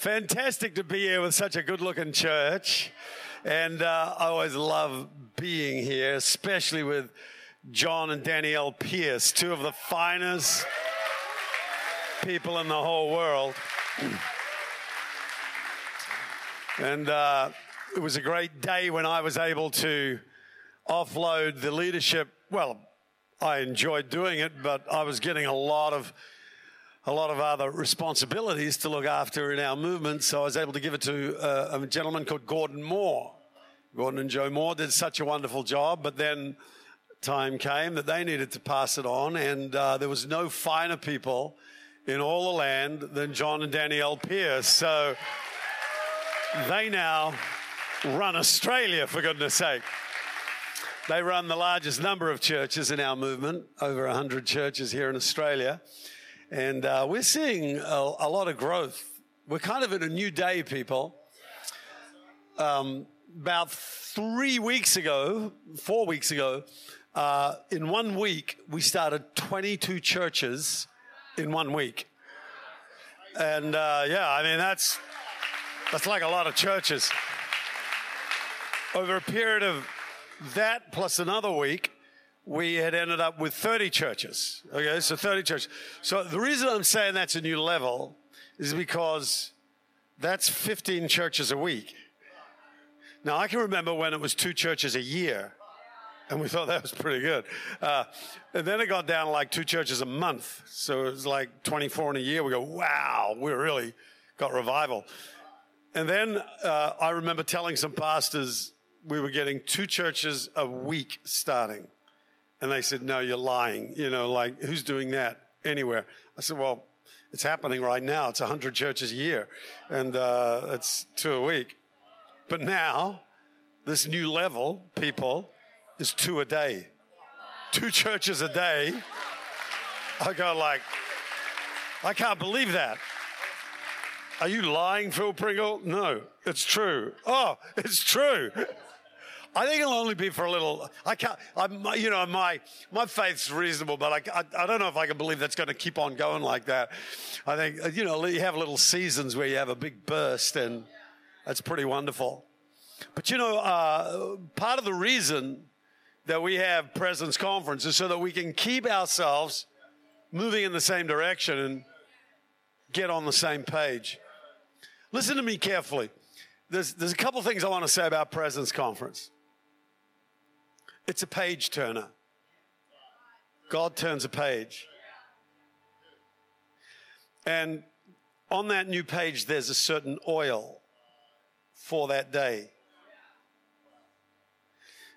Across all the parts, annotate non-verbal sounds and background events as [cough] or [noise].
Fantastic to be here with such a good looking church. And uh, I always love being here, especially with John and Danielle Pierce, two of the finest people in the whole world. [clears throat] And uh, it was a great day when I was able to offload the leadership. Well, I enjoyed doing it, but I was getting a lot of a lot of other responsibilities to look after in our movement. So I was able to give it to uh, a gentleman called Gordon Moore. Gordon and Joe Moore did such a wonderful job, but then time came that they needed to pass it on, and uh, there was no finer people in all the land than John and Danielle Pierce. So they now run Australia, for goodness sake. They run the largest number of churches in our movement, over 100 churches here in Australia. And uh, we're seeing a, a, lot of growth. We're kind of in a new day, people. Um, about three weeks ago, four weeks ago, uh, in one week, we started 22 churches in one week. And uh, yeah, I mean, that's, that's like a lot of churches. Over a period of that plus another week, we had ended up with 30 churches. Okay, so 30 churches. So the reason I'm saying that's a new level is because that's 15 churches a week. Now, I can remember when it was two churches a year, and we thought that was pretty good. Uh, and then it got down to like two churches a month. So it was like 24 in a year. We go, wow, we really got revival. And then uh, I remember telling some pastors, we were getting two churches a week starting. And they said, No, you're lying. You know, like, who's doing that anywhere? I said, Well, it's happening right now. It's 100 churches a year, and uh, it's two a week. But now, this new level, people, is two a day. Two churches a day. I go like, I can't believe that. Are you lying, Phil Pringle? No, it's true. Oh, it's true. I think it'll only be for a little. I can't. I'm, you know, my my faith's reasonable, but I, I, I don't know if I can believe that's going to keep on going like that. I think you know you have little seasons where you have a big burst, and that's pretty wonderful. But you know, uh, part of the reason that we have Presence Conference is so that we can keep ourselves moving in the same direction and get on the same page. Listen to me carefully. There's, there's a couple things I want to say about Presence Conference. It's a page turner. God turns a page. And on that new page, there's a certain oil for that day.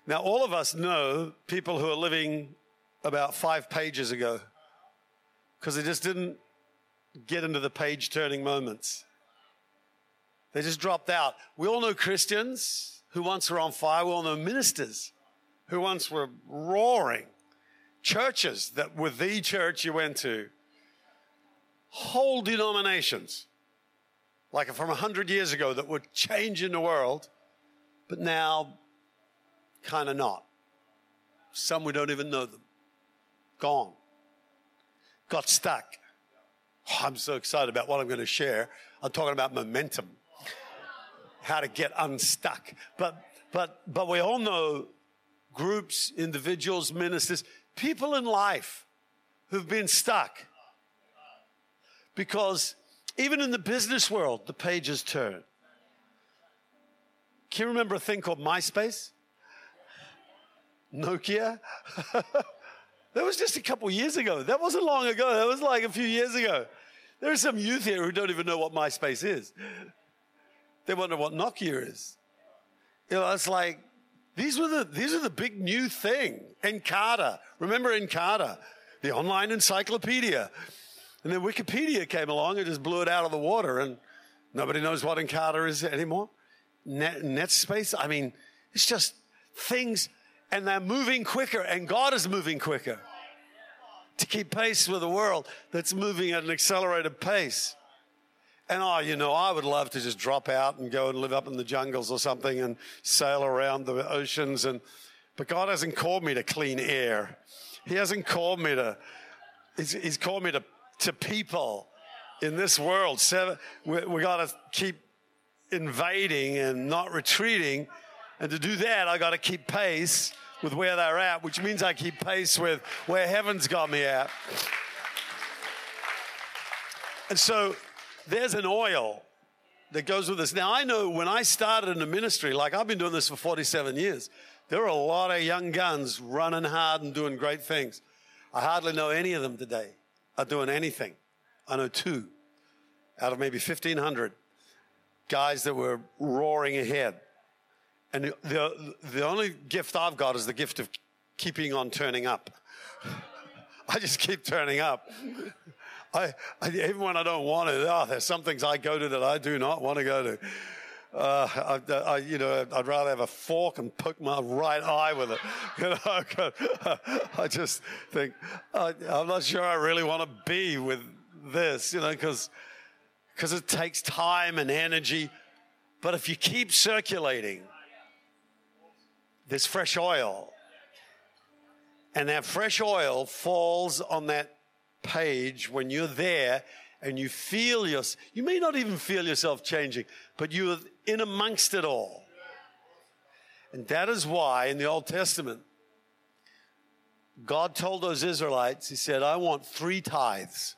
Now, all of us know people who are living about five pages ago because they just didn't get into the page turning moments. They just dropped out. We all know Christians who once were on fire. We all know ministers who once were roaring, churches that were the church you went to, whole denominations, like from 100 years ago, that were changing the world, but now kind of not. Some we don't even know them. Gone. Got stuck. Oh, I'm so excited about what I'm going to share. I'm talking about momentum. How to get unstuck. But but but we all know groups, individuals, ministers, people in life who've been stuck. Because even in the business world, the pages turn. Can you remember a thing called MySpace? Nokia? [laughs] that was just a couple years ago. That wasn't long ago. That was like a few years ago. There are some youth here who don't even know what MySpace is. They wonder what Nokia is. You know, it's like these were the, these are the big new thing. Encarta. Remember Encarta? The online encyclopedia. And then Wikipedia came along and just blew it out of the water and nobody knows what Encarta is anymore. Net, NetSpace. I mean, it's just things and they're moving quicker and God is moving quicker to keep pace with a world that's moving at an accelerated pace. And oh, you know, I would love to just drop out and go and live up in the jungles or something and sail around the oceans. And but God hasn't called me to clean air. He hasn't called me to. He's, he's called me to to people in this world. We, we got to keep invading and not retreating. And to do that, I got to keep pace with where they're at, which means I keep pace with where heaven's got me at. And so there's an oil that goes with this. Now, I know when I started in the ministry, like I've been doing this for 47 years, there are a lot of young guns running hard and doing great things. I hardly know any of them today are doing anything. I know two out of maybe 1,500 guys that were roaring ahead. And the, the only gift I've got is the gift of keeping on turning up. [laughs] I just keep turning up. I, I, even when I don't want to, oh, there's some things I go to that I do not want to go to. Uh, I, I, you know, I'd rather have a fork and poke my right eye with it. [laughs] You know, [laughs] I just think I, I'm not sure I really want to be with this. You know, because because it takes time and energy. But if you keep circulating, there's fresh oil. And that fresh oil falls on that page when you're there and you feel your, you may not even feel yourself changing, but you're in amongst it all. And that is why in the Old Testament, God told those Israelites, He said, I want three tithes.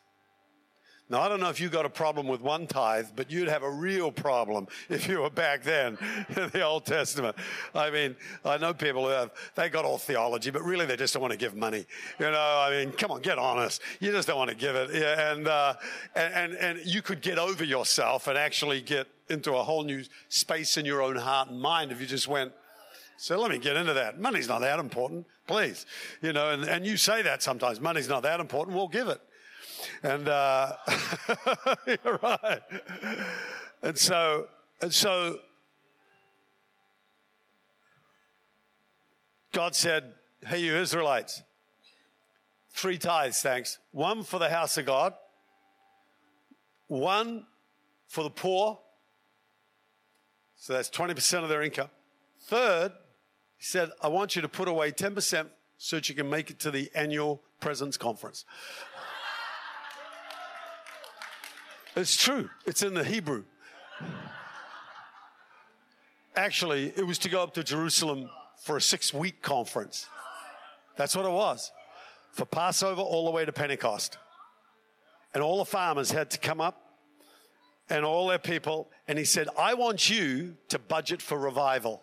Now, I don't know if you got a problem with one tithe, but you'd have a real problem [laughs] if you were back then in the Old Testament. I mean, I know people who have, they got all theology, but really they just don't want to give money. You know, I mean, come on, get honest. You just don't want to give it. Yeah, and, uh, and, and, and you could get over yourself and actually get into a whole new space in your own heart and mind if you just went, so let me get into that. Money's not that important, please. You know, and, and you say that sometimes. Money's not that important. We'll give it. And uh, [laughs] you're right. And so, and so, God said, "Hey, you Israelites, three tithes, thanks. One for the house of God, one for the poor. So that's 20% of their income. Third, he said, I want you to put away 10% so that you can make it to the annual presence conference. It's true. It's in the Hebrew. Actually, it was to go up to Jerusalem for a six week conference. That's what it was. For Passover all the way to Pentecost. And all the farmers had to come up and all their people. And he said, I want you to budget for revival.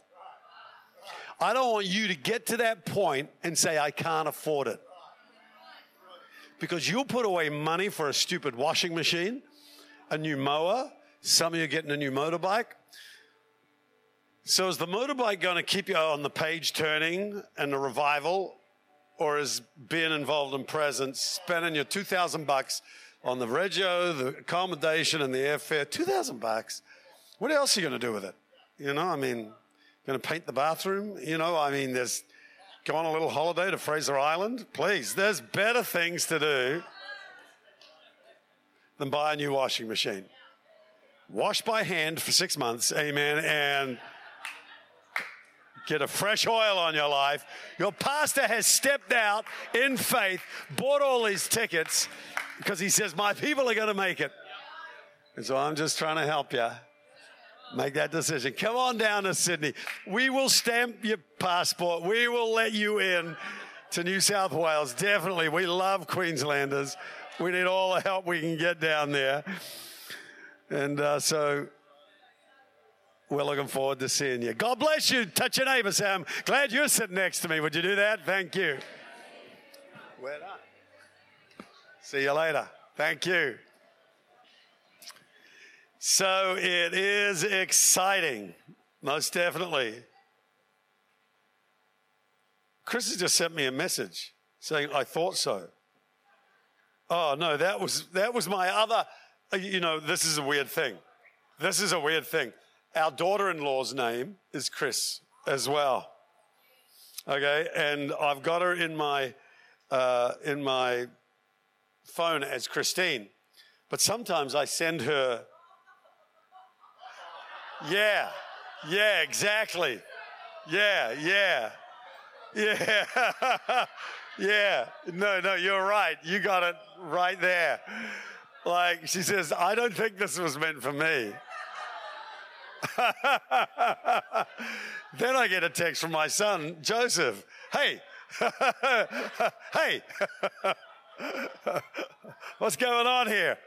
I don't want you to get to that point and say, I can't afford it. Because you'll put away money for a stupid washing machine a new mower. Some of you are getting a new motorbike. So is the motorbike going to keep you on the page turning and the revival, or is being involved in presence, spending your two thousand bucks on the regio, the accommodation, and the airfare? Two thousand bucks. What else are you going to do with it? You know, I mean, going to paint the bathroom? You know, I mean, there's go on a little holiday to Fraser Island. Please, there's better things to do than buy a new washing machine. Wash by hand for six months, amen, and get a fresh oil on your life. Your pastor has stepped out in faith, bought all these tickets because he says, My people are going to make it. And so I'm just trying to help you make that decision. Come on down to Sydney. We will stamp your passport. We will let you in to New South Wales. Definitely. We love Queenslanders. We need all the help we can get down there. And uh, so we're looking forward to seeing you. God bless you. Touch your neighbor, Sam. Glad you're sitting next to me. Would you do that? Thank you. Well done. See you later. Thank you. So it is exciting, most definitely. Chris has just sent me a message saying, I thought so. Oh no, that was that was my other. You know, this is a weird thing. This is a weird thing. Our daughter-in-law's name is Chris as well. Okay, and I've got her in my uh, in my phone as Christine, but sometimes I send her. Yeah, yeah, exactly. Yeah, yeah, yeah. [laughs] Yeah, no, no, you're right. You got it right there. Like, she says, I don't think this was meant for me. [laughs] then I get a text from my son, Joseph. Hey, [laughs] hey, [laughs] what's going on here?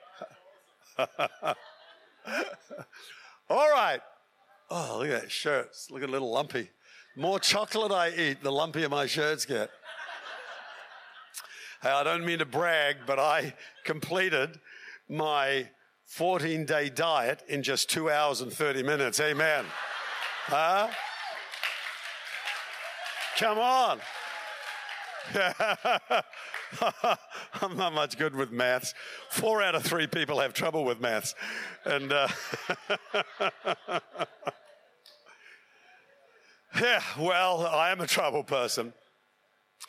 All right. Oh, look at that shirts. Look at a little lumpy. More chocolate I eat, the lumpier my shirts get. Hey, I don't mean to brag, but I completed my 14 day diet in just two hours and 30 minutes. Amen. Huh? Come on. [laughs] I'm not much good with maths. Four out of three people have trouble with maths. And uh, [laughs] yeah, well, I am a trouble person.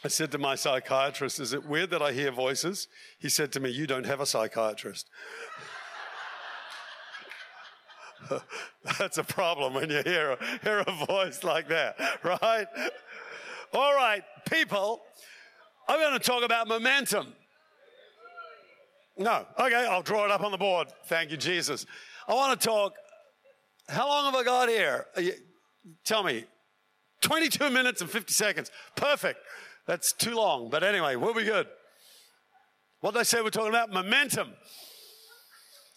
I said to my psychiatrist, Is it weird that I hear voices? He said to me, You don't have a psychiatrist. [laughs] That's a problem when you hear a, hear a voice like that, right? All right, people, I'm going to talk about momentum. No, okay, I'll draw it up on the board. Thank you, Jesus. I want to talk. How long have I got here? Uh, tell me. 22 minutes and 50 seconds. Perfect. That's too long. But anyway, we'll be good. What I say we're talking about? Momentum.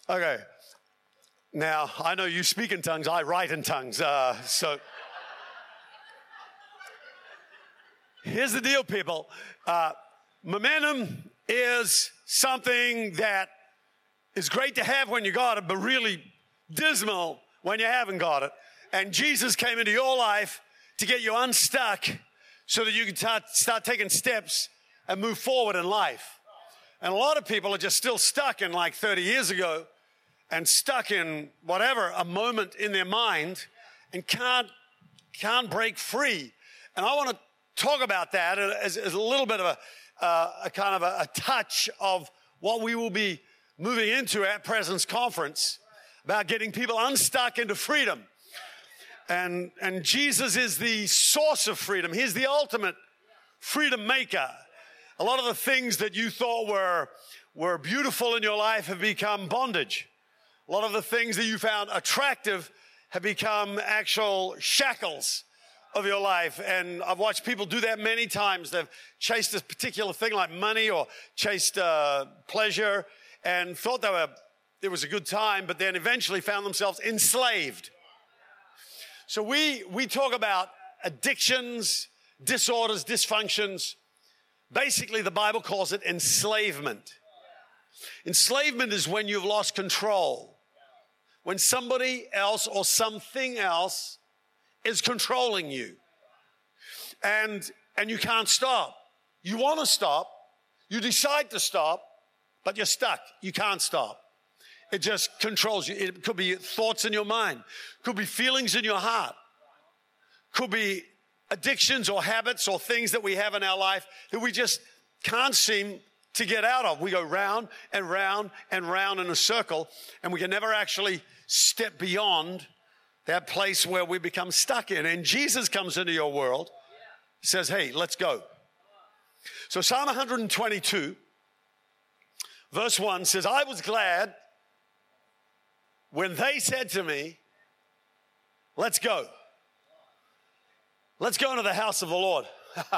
Okay. Now, I know you speak in tongues, I write in tongues. Uh, so here's the deal, people. Uh, momentum is something that is great to have when you got it, but really dismal when you haven't got it. And Jesus came into your life to get you unstuck so that you can start, start taking steps and move forward in life. And a lot of people are just still stuck in like 30 years ago and stuck in whatever, a moment in their mind and can't, can't break free. And I want to talk about that as, as a little bit of a, uh, a kind of a, a touch of what we will be moving into at Presence Conference about getting people unstuck into freedom. And, and Jesus is the source of freedom. He's the ultimate freedom maker. A lot of the things that you thought were, were beautiful in your life have become bondage. A lot of the things that you found attractive have become actual shackles of your life. And I've watched people do that many times. They've chased a particular thing like money or chased uh, pleasure and thought they were, it was a good time, but then eventually found themselves enslaved. So we, we talk about addictions, disorders, dysfunctions. Basically, the Bible calls it enslavement. Enslavement is when you've lost control when somebody else or something else is controlling you. And, and you can't stop. You want to stop. You decide to stop, but you're stuck. You can't stop. It just controls you. It could be thoughts in your mind, could be feelings in your heart, could be addictions or habits or things that we have in our life that we just can't seem to get out of. We go round and round and round in a circle, and we can never actually step beyond that place where we become stuck in. And Jesus comes into your world, says, Hey, let's go. So, Psalm 122, verse 1 says, I was glad when they said to me, Let's go. Let's go into the house of the Lord.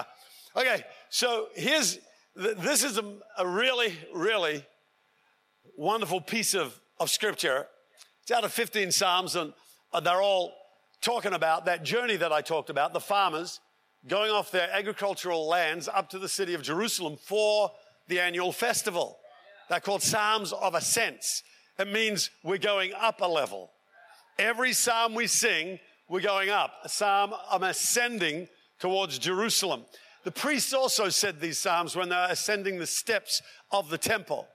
[laughs] okay, so here's this is a, a, really, really wonderful piece of, of scripture. It's out of 15 Psalms, and uh, they're all talking about that journey that I talked about the farmers going off their agricultural lands up to the city of Jerusalem for the annual festival. They're called Psalms of Ascents. It means we're going up a level. Every psalm we sing, we're going up. A psalm, I'm ascending towards Jerusalem. The priests also said these psalms when they're ascending the steps of the temple.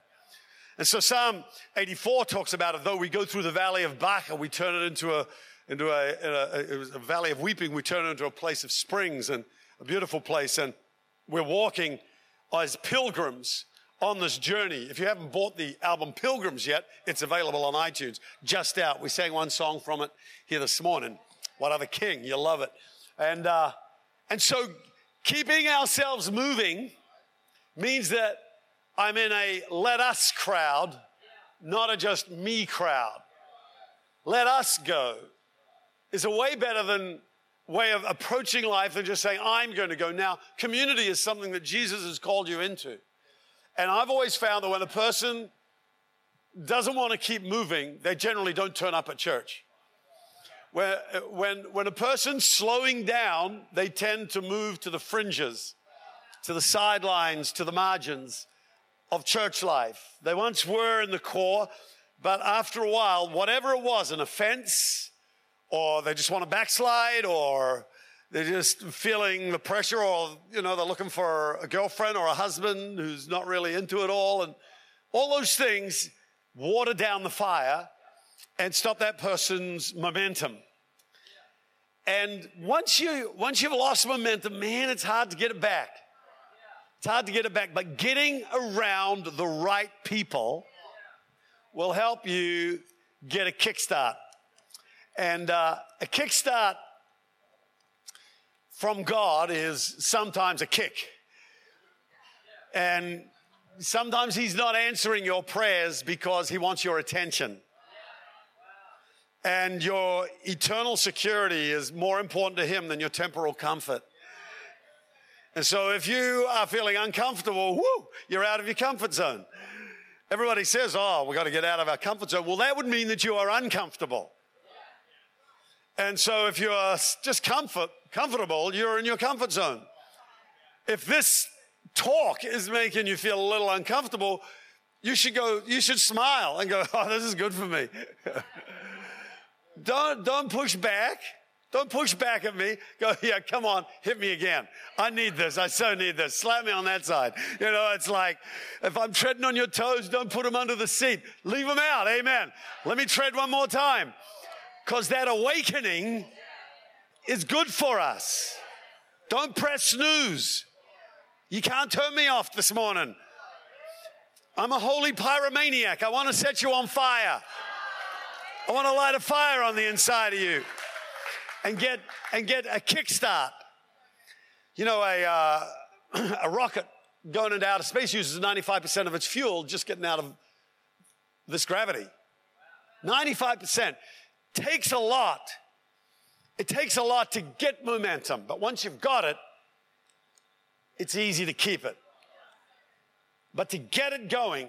And so Psalm 84 talks about it, though we go through the valley of Baca, we turn it into a, into a, a, a valley of weeping, we turn it into a place of springs and a beautiful place. And we're walking as pilgrims on this journey. If you haven't bought the album Pilgrims yet, it's available on iTunes. Just out. We sang one song from it here this morning. What other king? You love it. And, uh, and so Keeping ourselves moving means that I'm in a let us crowd not a just me crowd. Let us go is a way better than way of approaching life than just saying, I'm going to go. Now, community is something that Jesus has called you into. And I've always found that when a person doesn't want to keep moving, they generally don't turn up at church. When, when, when a person's slowing down, they tend to move to the fringes, to the sidelines, to the margins of church life. They once were in the core, but after a while, whatever it was, an offense, or they just want to backslide, or they're just feeling the pressure, or, you know, they're looking for a girlfriend or a husband who's not really into it all, and all those things water down the fire and stop that person's momentum. And once you once you've lost momentum, man, it's hard to get it back. It's hard to get it back, but getting around the right people will help you get a kickstart. And uh, a kickstart from God is sometimes a kick. And sometimes He's not answering your prayers because He wants your attention. And your eternal security is more important to Him than your temporal comfort. And so if you are feeling uncomfortable, whoo, you're out of your comfort zone. Everybody says, oh, we've got to get out of our comfort zone. Well, that would mean that you are uncomfortable. And so if you are just comfort, comfortable, you're in your comfort zone. If this talk is making you feel a little uncomfortable, you should go, you should smile and go, [laughs] oh, this is good for me. [laughs] don't, don't push back. Don't push back at me. Go, [laughs] yeah, come on, hit me again. I need this. I so need this. Slap me on that side. You know, it's like if I'm treading on your toes, don't put them under the seat. Leave them out. Amen. Let me tread one more time. Because that awakening is good for us. Don't press snooze. You can't turn me off this morning. I'm a holy pyromaniac. I want to set you on fire. I want to light a fire on the inside of you and get and get a kickstart. You know, a uh, [clears throat] a rocket going into outer space uses 95% of its fuel just getting out of this gravity. 95% takes a lot. It takes a lot to get momentum, but once you've got it, it's easy to keep it. But to get it going,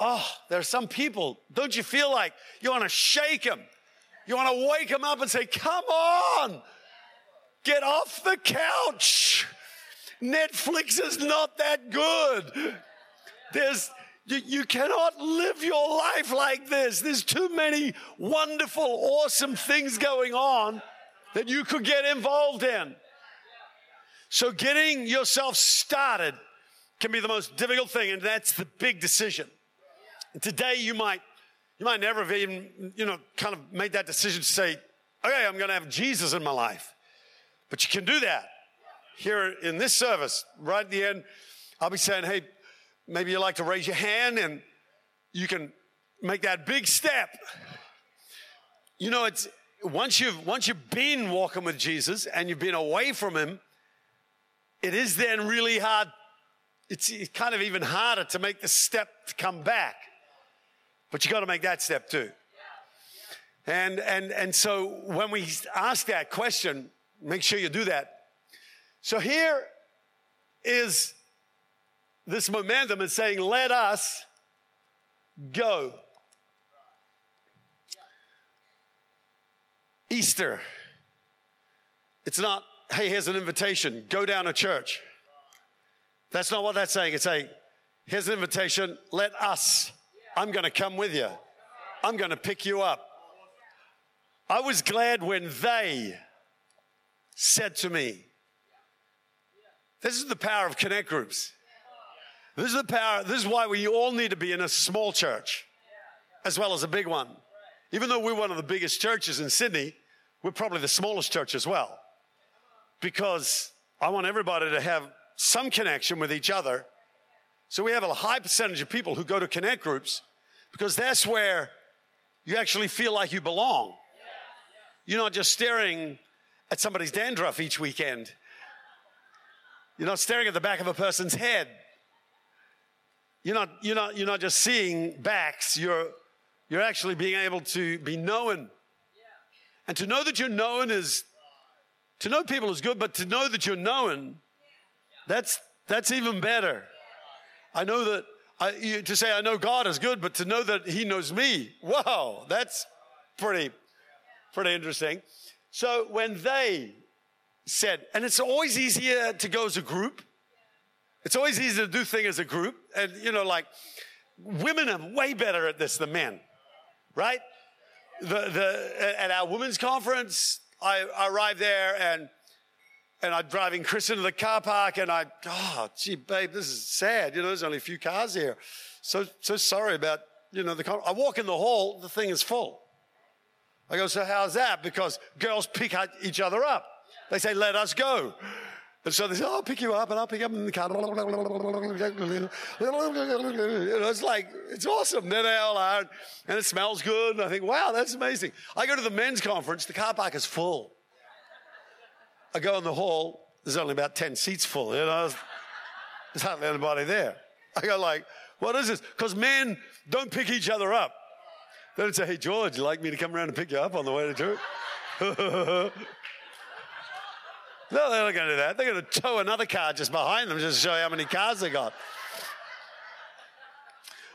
oh, there are some people, don't you feel like you want to shake them? You want to wake them up and say, Come on, get off the couch. Netflix is not that good. There's, you, cannot live your life like this. There's too many wonderful, awesome things going on that you could get involved in. So, getting yourself started can be the most difficult thing, and that's the big decision. And today, you might you might never have even, you know, kind of made that decision to say, okay, I'm going to have Jesus in my life. But you can do that. Here in this service, right at the end, I'll be saying, hey, maybe you'd like to raise your hand and you can make that big step. You know, it's once you've once you've been walking with Jesus and you've been away from him, it is then really hard. It's kind of even harder to make the step to come back. But you got to make that step too. And, and, and so when we ask that question, make sure you do that. So here is this momentum is saying, let us go. Easter. It's not, hey, here's an invitation, go down to church. That's not what that's saying. It's saying, here's an invitation, let us I'm going to come with you. I'm going to pick you up. I was glad when they said to me, This is the power of connect groups. This is the power, this is why we all need to be in a small church as well as a big one. Even though we're one of the biggest churches in Sydney, we're probably the smallest church as well. Because I want everybody to have some connection with each other. So we have a high percentage of people who go to connect groups because that's where you actually feel like you belong. You're not just staring at somebody's dandruff each weekend. You're not staring at the back of a person's head. You're not, you're not, you're not just seeing backs, you're, you're actually being able to be known. And to know that you're known is, to know people is good, but to know that you're known, that's, that's even better. I know that, I, to say I know God is good, but to know that He knows me, wow, that's pretty, pretty interesting. So when they said, and it's always easier to go as a group. It's always easier to do things as a group. And, you know, like women are way better at this than men, right? The, the, at our women's conference, I, I arrived there and and I'm driving Chris into the car park and I, oh, gee, babe, this is sad. You know, there's only a few cars here. So, so sorry about, you know, the, con-. I walk in the hall, the thing is full. I go, so how's that? Because girls pick each other up. They say, let us go. And so they say, oh, I'll pick you up and I'll pick you up in the car. Know, it's like, it's awesome. There they all are. And it smells good. And I think, wow, that's amazing. I go to the men's conference, the car park is full. I go in the hall, there's only about 10 seats full. You know, there's hardly anybody there. I go like, what is this? Because men don't pick each other up. They don't say, hey, George, you like me to come around and pick you up on the way to church? [laughs] No, they're not going to do that. They're going to tow another car just behind them just to show you how many cars they got.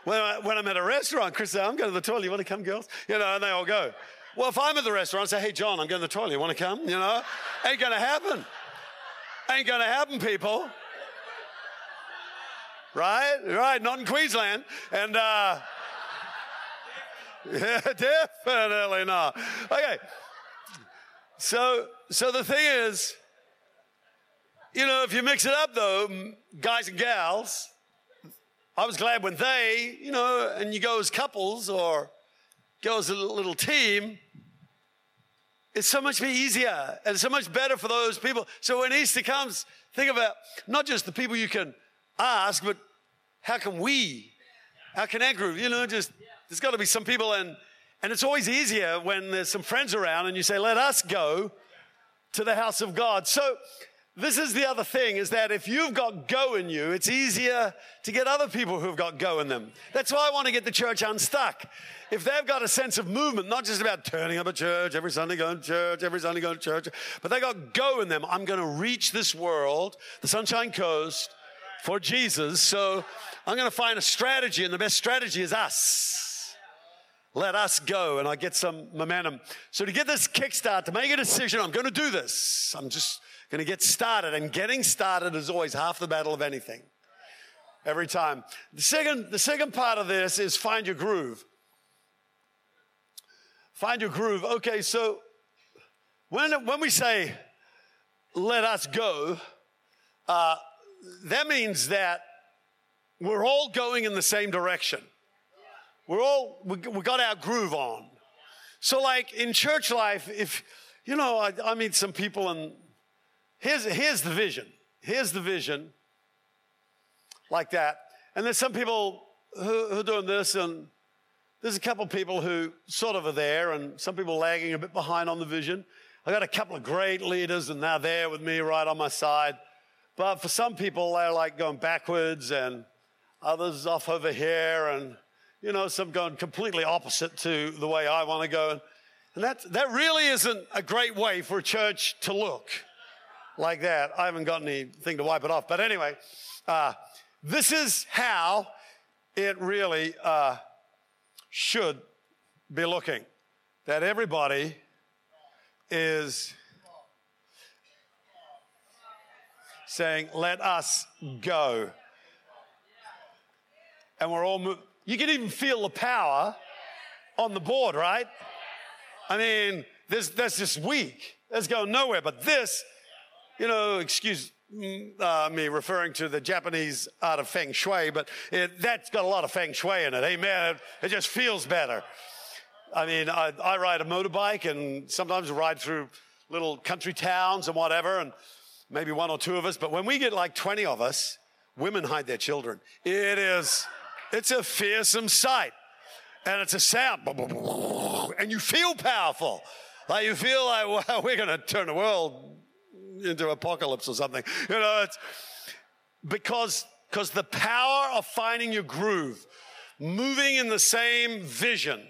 When, I, when I'm at a restaurant, Chris says, I'm going to the toilet. You want to come, girls? You know, and they all go. Well, if I'm at the restaurant, I say, hey, John, I'm going to the toilet. You want to come? You know, ain't going to happen. Ain't going to happen, people. Right? Right. Not in Queensland. And, uh, [laughs] yeah, definitely not. Okay. So, so the thing is, you know, if you mix it up though, guys and gals, I was glad when they, you know, and you go as couples or go as a little team, it's so much easier and so much better for those people. So when Easter comes, think about not just the people you can ask, but how can we, how can our group, you know, just, there's got to be some people and, and it's always easier when there's some friends around and you say, let us go to the house of God. So this is the other thing is that if you've got go in you, it's easier to get other people who've got go in them. That's why I want to get the church unstuck. If they've got a sense of movement, not just about turning up at church, every Sunday going to church, every Sunday going to church, but they got go in them. I'm going to reach this world, the Sunshine Coast, for Jesus. So I'm going to find a strategy, and the best strategy is us. Let us go, and I get some momentum. So to get this kickstart, to make a decision, I'm going to do this. I'm just going to get started. And getting started is always half the battle of anything. Every time. The second, the second part of this is find your groove. Find your groove. Okay, so when, when we say let us go, uh, that means that we're all going in the same direction. We're all, we, we got our groove on. So, like in church life, if, you know, I, I meet some people and Here's, here's the vision. Here's the vision, like that. And there's some people who, who are doing this, and there's a couple of people who sort of are there, and some people lagging a bit behind on the vision. I've got a couple of great leaders, and they're there with me right on my side. But for some people, they're like going backwards, and others off over here, and you know, some going completely opposite to the way I want to go. And that, that really isn't a great way for a church to look like that. I haven't got anything to wipe it off. But anyway, uh, this is how it really uh, should be looking. That everybody is saying, let us go. And we're all, mo- you can even feel the power on the board, right? I mean, this, that's just weak. That's going nowhere. But this you know, excuse uh, me referring to the Japanese art of feng shui, but it, that's got a lot of feng shui in it. Amen. It, it just feels better. I mean, I, I, ride a motorbike and sometimes ride through little country towns and whatever, and maybe one or two of us. But when we get like 20 of us, women hide their children. It is, it's a fearsome sight. And it's a sound, and you feel powerful. Like you feel like, [laughs] we're going to turn the world into apocalypse or something. You know, it's because Because the power of finding your groove, moving in the same vision,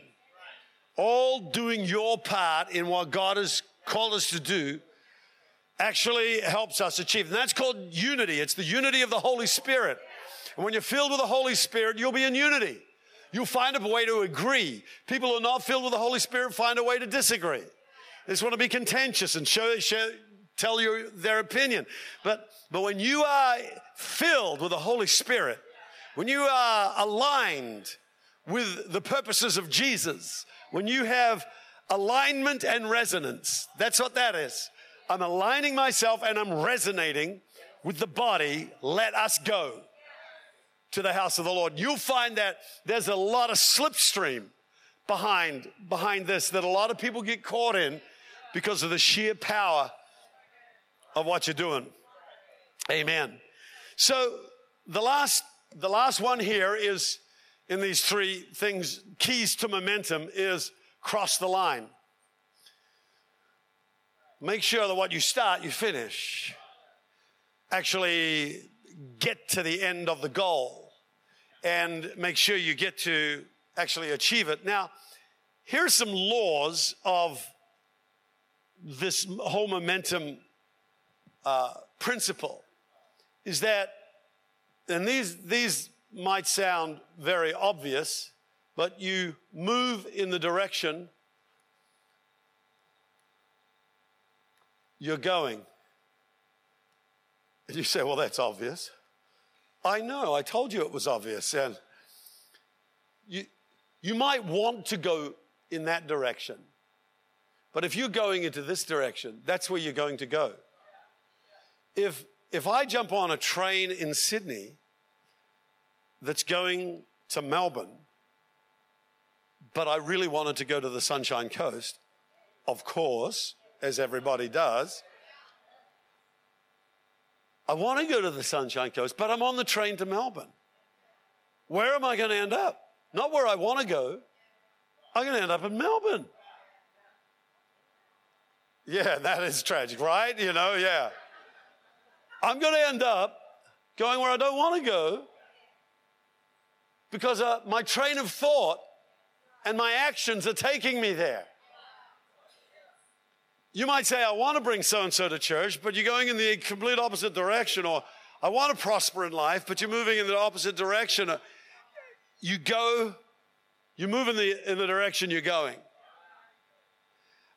all doing your part in what God has called us to do, actually helps us achieve. And that's called unity. It's the unity of the Holy Spirit. And when you're filled with the Holy Spirit, you'll be in unity. You'll find a way to agree. People who are not filled with the Holy Spirit find a way to disagree. They just want to be contentious and show, show tell you their opinion. But, but when you are filled with the Holy Spirit, when you are aligned with the purposes of Jesus, when you have alignment and resonance, that's what that is. I'm aligning myself and I'm resonating with the body. Let us go to the house of the Lord. You'll find that there's a lot of slipstream behind, behind this that a lot of people get caught in because of the sheer power of what you're doing. Amen. So the last, the last one here is in these three things, keys to momentum is cross the line. Make sure that what you start, you finish. Actually get to the end of the goal and make sure you get to actually achieve it. Now, here's some laws of this whole momentum uh, principle is that, and these, these might sound very obvious, but you move in the direction you're going. And you say, well, that's obvious. I know, I told you it was obvious. And you, you might want to go in that direction. But if you're going into this direction, that's where you're going to go. If, if I jump on a train in Sydney that's going to Melbourne, but I really wanted to go to the Sunshine Coast, of course, as everybody does, I want to go to the Sunshine Coast, but I'm on the train to Melbourne. Where am I going to end up? Not where I want to go. I'm going to end up in Melbourne. Yeah, that is tragic, right? You know, yeah. I'm going to end up going where I don't want to go because uh, my train of thought and my actions are taking me there. You might say, I want to bring so and so to church, but you're going in the complete opposite direction, or I want to prosper in life, but you're moving in the opposite direction. You go, you move in the, in the direction you're going.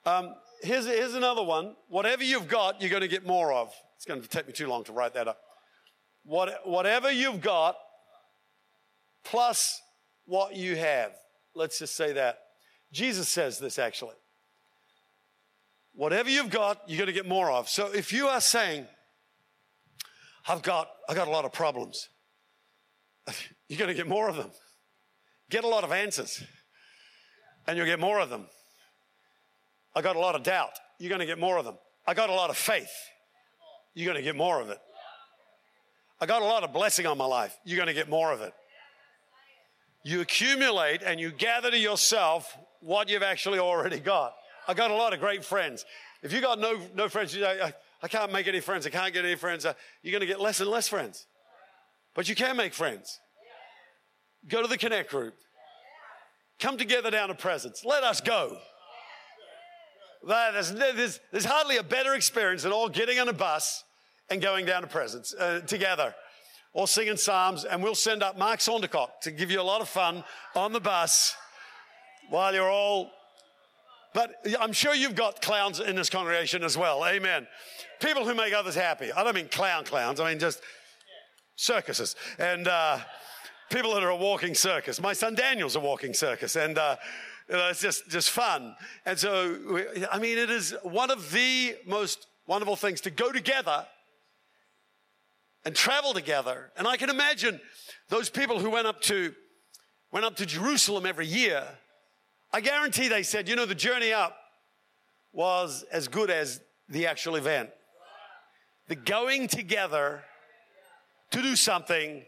Um, here's, here's another one. Whatever you've got, you're going to get more of. It's going to take me too long to write that up. What, whatever you've got, plus what you have. Let's just say that. Jesus says this actually. Whatever you've got, you're going to get more of. So if you are saying, I've got, I've got a lot of problems, [laughs] you're going to get more of them. Get a lot of answers, and you'll get more of them. I got a lot of doubt. You're going to get more of them. I got a lot of faith. You're going to get more of it. I got a lot of blessing on my life. You're going to get more of it. You accumulate and you gather to yourself what you've actually already got. I got a lot of great friends. If you got no, no friends, you I, I can't make any friends. I can't get any friends. Uh, you're going to get less and less friends. But you can make friends. Go to the Connect group. Come together down to presence. Let us go. There's, there's, there's hardly a better experience than all getting on a bus and going down to presence uh, together or singing psalms. And we'll send up Mark Sondercock to give you a lot of fun on the bus while you're all but I'm sure you've got clowns in this congregation as well. Amen. People who make others happy. I don't mean clown clowns, I mean just circuses. And uh, people that are a walking circus. My son Daniel's a walking circus. And uh, you know, it's just, just fun. And so, I mean, it is one of the most wonderful things to go together and travel together. And I can imagine those people who went up to, went up to Jerusalem every year I guarantee they said, you know, the journey up was as good as the actual event. The going together to do something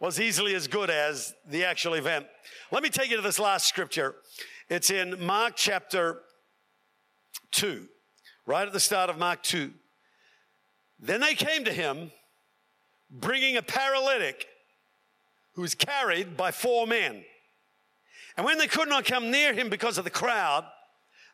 was easily as good as the actual event. Let me take you to this last scripture. It's in Mark chapter 2, right at the start of Mark 2. Then they came to him bringing a paralytic who was carried by four men. And when they could not come near him because of the crowd,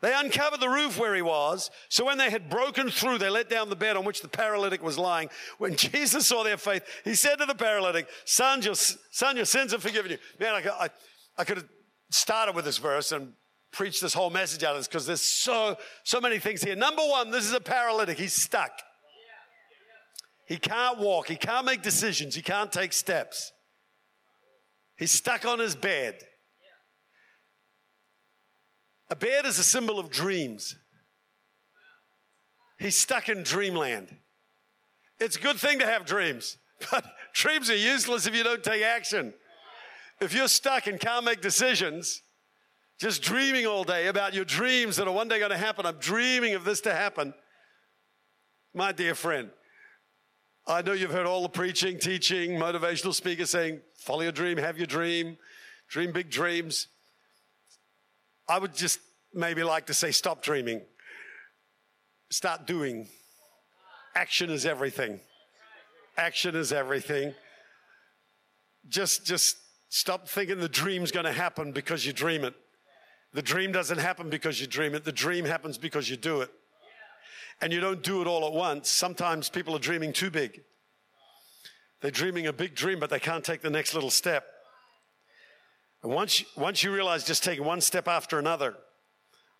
they uncovered the roof where he was. So when they had broken through, they let down the bed on which the paralytic was lying. When [laughs] Jesus saw their faith, he said to the paralytic, Son, your, son, your sins are forgiven you. Man, I, I, I could have started with this verse and preached this whole message out of this because there's so, so many things here. Number one, this is a paralytic. He's stuck. He can't walk. He can't make decisions. He can't take steps. He's stuck on his bed. A bed is a symbol of dreams. He's stuck in dreamland. It's a good thing to have dreams, [laughs] but dreams are useless if you don't take action. If you're stuck and can't make decisions, just dreaming all day about your dreams that are one day going to happen, I'm dreaming of this to happen. My dear friend, I know you've heard all the preaching, teaching, motivational speakers saying, follow your dream, have your dream, dream big dreams. I would just maybe like to say, stop dreaming, start doing. Action is everything. Action is everything. Just, just stop thinking the dream's going to happen because you dream it. The dream doesn't happen because you dream it. The dream happens because you do it. And you don't do it all at once. Sometimes people are dreaming too big. They're dreaming a big dream, but they can't take the next little step. And once, once you realize just take one step after another,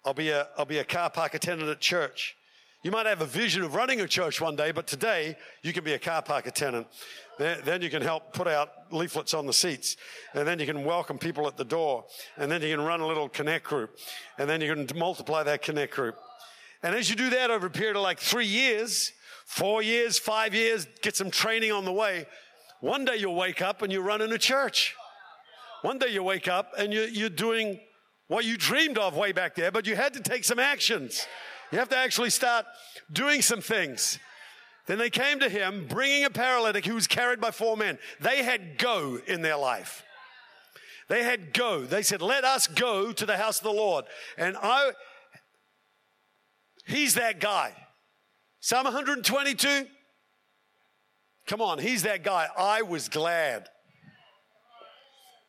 I'll be, a, I'll be a car park attendant at church. You might have a vision of running a church one day, but today you can be a car park attendant. Then you can help put out leaflets on the seats. And then you can welcome people at the door. And then you can run a little connect group. And then you can multiply that connect group. And as you do that over a period of like three years, four years, five years, get some training on the way, one day you'll wake up and you're running a church. One day you wake up and you're, you're doing what you dreamed of way back there, but you had to take some actions. You have to actually start doing some things. Then they came to him bringing a paralytic who was carried by four men. They had go in their life. They had go. They said, Let us go to the house of the Lord. And I, he's that guy. Psalm 122. Come on, he's that guy. I was glad.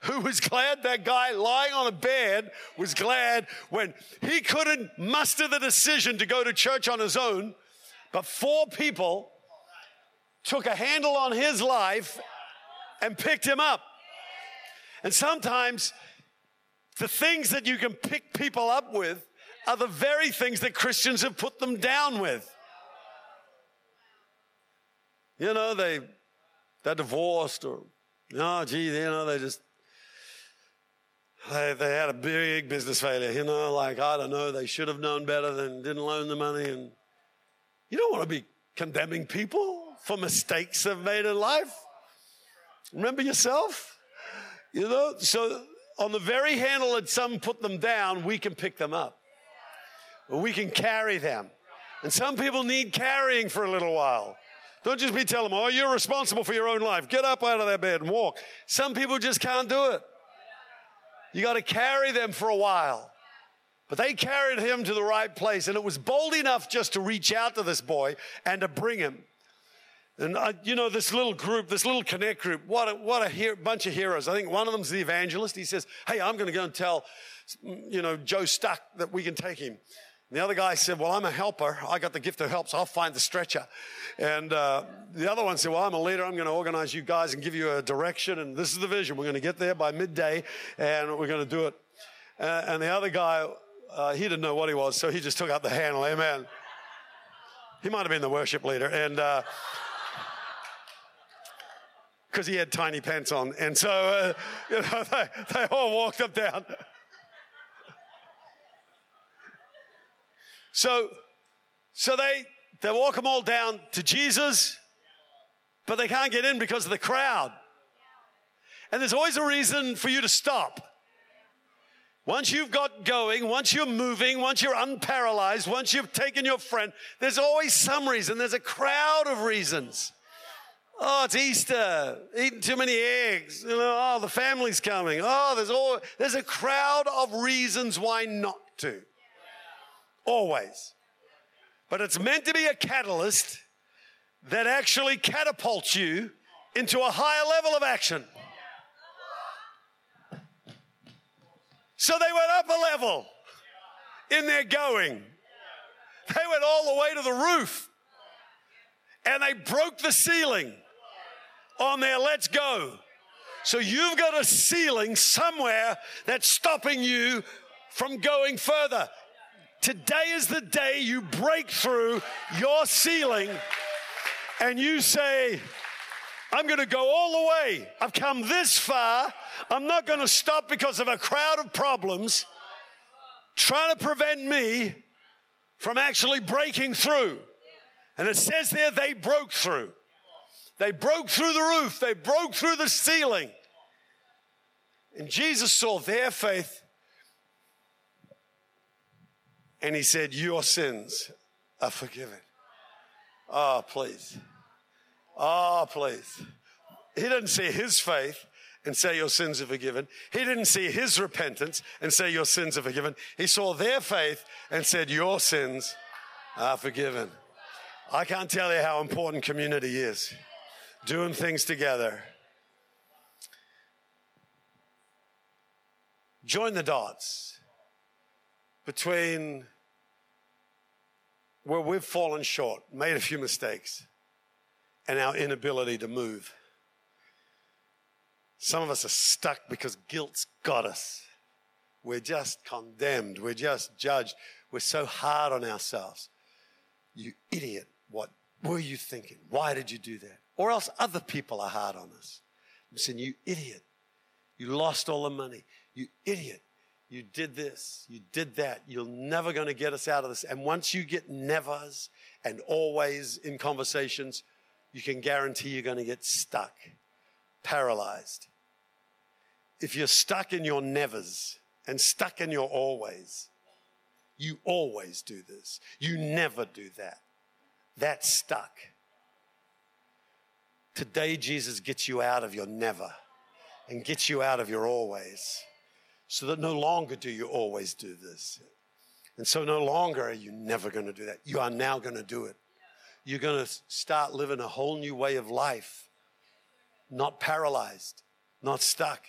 Who was glad? That guy lying on a bed was glad when he couldn't muster the decision to go to church on his own but four people took a handle on his life and picked him up. And sometimes the things that you can pick people up with are the very things that Christians have put them down with. You know, they they're divorced or oh, gee, you know, they just they, they had a big business failure, you know, like I don't know, they should have known better than didn't loan the money and you don't want to be condemning people for mistakes they've made in life. Remember yourself? You know, so on the very handle that some put them down, we can pick them up. We can carry them. And some people need carrying for a little while. Don't just be telling them, oh, you're responsible for your own life. Get up out of that bed and walk. Some people just can't do it. You got to carry them for a while. But they carried him to the right place, and it was bold enough just to reach out to this boy and to bring him. And uh, you know, this little group, this little connect group, what a, what a he- bunch of heroes. I think one of them's the evangelist. He says, Hey, I'm going to go and tell, you know, Joe Stuck that we can take him. The other guy said, Well, I'm a helper. I got the gift of help, so I'll find the stretcher. And uh, the other one said, Well, I'm a leader. I'm going to organize you guys and give you a direction. And this is the vision. We're going to get there by midday, and we're going to do it. Uh, and the other guy uh, he didn't know what he was, so he just took out the handle. Amen. He might have been the worship leader, and because uh, he had tiny pants on, and so uh, [laughs] you know they, they all walked up down. So, so they they walk them all down to Jesus, but they can't get in because of the crowd. And there's always a reason for you to stop. Once you've got going, once you're moving, once you're unparalyzed, once you've taken your friend, there's always some reason. There's a crowd of reasons. Oh, it's Easter, eating too many eggs. You know, oh, the family's coming. Oh, there's all there's a crowd of reasons why not to. Always. But it's meant to be a catalyst that actually catapults you into a higher level of action. So they went up a level in their going. They went all the way to the roof and they broke the ceiling on their let's go. So you've got a ceiling somewhere that's stopping you from going further. Today is the day you break through your ceiling and you say, I'm going to go all the way. I've come this far. I'm not going to stop because of a crowd of problems trying to prevent me from actually breaking through. And it says there they broke through. They broke through the roof, they broke through the ceiling. And Jesus saw their faith and he said, Your sins are forgiven. Oh, please. Oh, please. He didn't see his faith and say, Your sins are forgiven. He didn't see his repentance and say, Your sins are forgiven. He saw their faith and said, Your sins are forgiven. I can't tell you how important community is. Doing things together. Join the dots between where we've fallen short, made a few mistakes, and our inability to move. Some of us are stuck because guilt's got us. We're just condemned. We're just judged. We're so hard on ourselves. You idiot. What were you thinking? Why did you do that? Or else other people are hard on us. I'm saying, you idiot. You lost all the money. You idiot you did this, you did that. You're never going to get us out of this. And once you get nevers and always in conversations, you can guarantee you're going to get stuck, paralyzed. If you're stuck in your nevers and stuck in your always, you always do this. You never do that. That's stuck. Today, Jesus gets you out of your never and gets you out of your always so that no longer do you always do this. And so no longer are you never going to do that. You are now going to do it. You're going to start living a whole new way of life, not paralyzed, not stuck.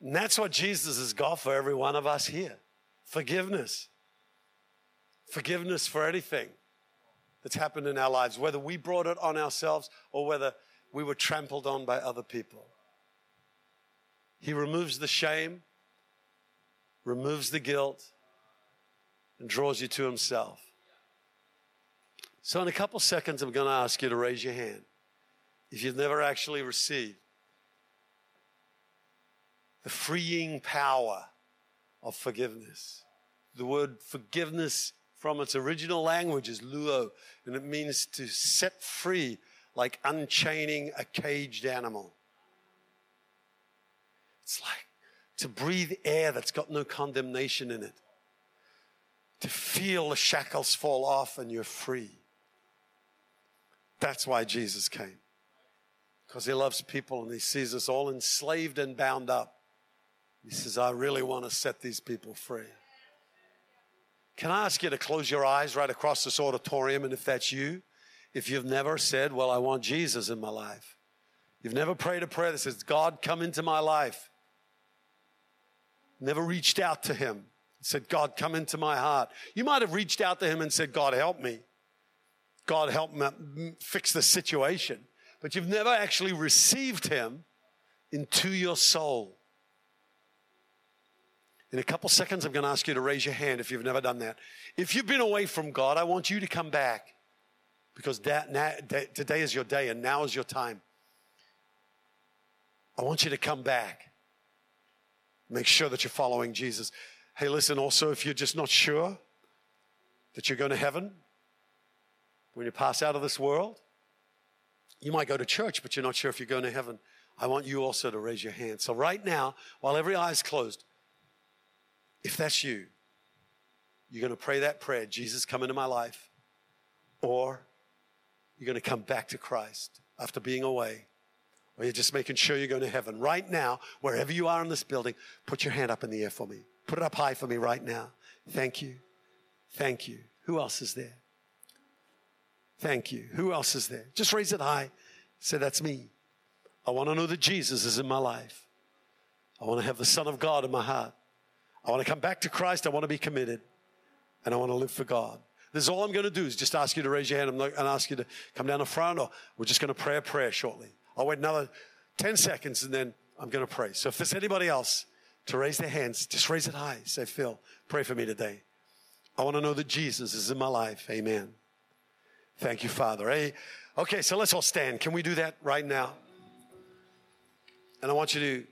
And that's what Jesus has got for every one of us here forgiveness. Forgiveness for anything that's happened in our lives, whether we brought it on ourselves or whether we were trampled on by other people. He removes the shame, removes the guilt, and draws you to Himself. So, in a couple seconds, I'm going to ask you to raise your hand if you've never actually received the freeing power of forgiveness. The word forgiveness from its original language is luo, and it means to set free, like unchaining a caged animal. It's like to breathe air that's got no condemnation in it. To feel the shackles fall off and you're free. That's why Jesus came. Because he loves people and he sees us all enslaved and bound up. He says, I really want to set these people free. Can I ask you to close your eyes right across this auditorium? And if that's you, if you've never said, Well, I want Jesus in my life, you've never prayed a prayer that says, God, come into my life never reached out to him said, God, come into my heart. You might have reached out to him and said, God, help me. God, help me fix the situation. But you've never actually received him into your soul. In a couple seconds, I'm going to ask you to raise your hand if you've never done that. If you've been away from God, I want you to come back because that, now, today is your day and now is your time. I want you to come back. Make sure that you're following Jesus. Hey, listen, also, if you're just not sure that you're going to heaven when you pass out of this world, you might go to church, but you're not sure if you're going to heaven. I want you also to raise your hand. So, right now, while every eye is closed, if that's you, you're going to pray that prayer Jesus, come into my life, or you're going to come back to Christ after being away or you're just making sure you're going to heaven. Right now, wherever you are in this building, put your hand up in the air for me. Put it up high for me right now. Thank you. Thank you. Who else is there? Thank you. Who else is there? Just raise it high. Say, That's me. I want to know that Jesus is in my life. I want to have the Son of God in my heart. I want to come back to Christ. I want to be committed. And I want to live for God. This is all I'm going to do is just ask you to raise your hand. To ask you to come down the front, or we're just going to pray a prayer shortly. I'll wait another 10 seconds and then I'm going to pray. So if there's anybody else to raise their hands, just raise it high. Say, Phil, pray for me today. I want to know that Jesus is in my life. Amen. Thank you, Father. Hey, okay, so let's all stand. Can we do that right now? And I want you to,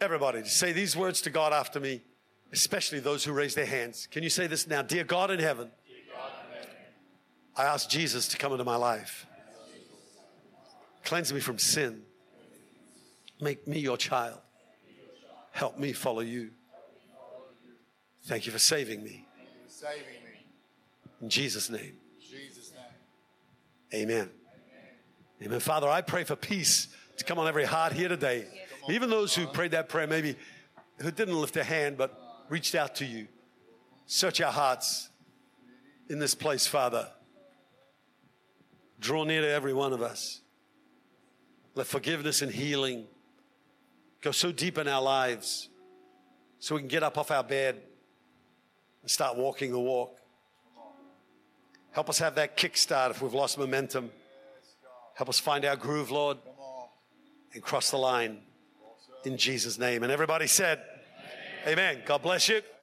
everybody, to say these words to God after me, especially those who raise their hands. Can you say this now? Dear God in heaven, I ask Jesus to come into my life. Cleanse me from sin. Make me your child. Help me follow you. Thank you for saving me. Saving me. In Jesus' name. Jesus' name. Amen. Amen. Father, I pray for peace to come on every heart here today. Even those who prayed that prayer, maybe who didn't lift a hand but reached out to you. Search our hearts in this place, Father. Draw near to every one of us. Let forgiveness and healing go so deep in our lives so we can get up off our bed and start walking the walk. Help us have that kickstart if we've lost momentum. Help us find our groove, Lord, and cross the line in Jesus' name. And everybody said, Amen. God bless you.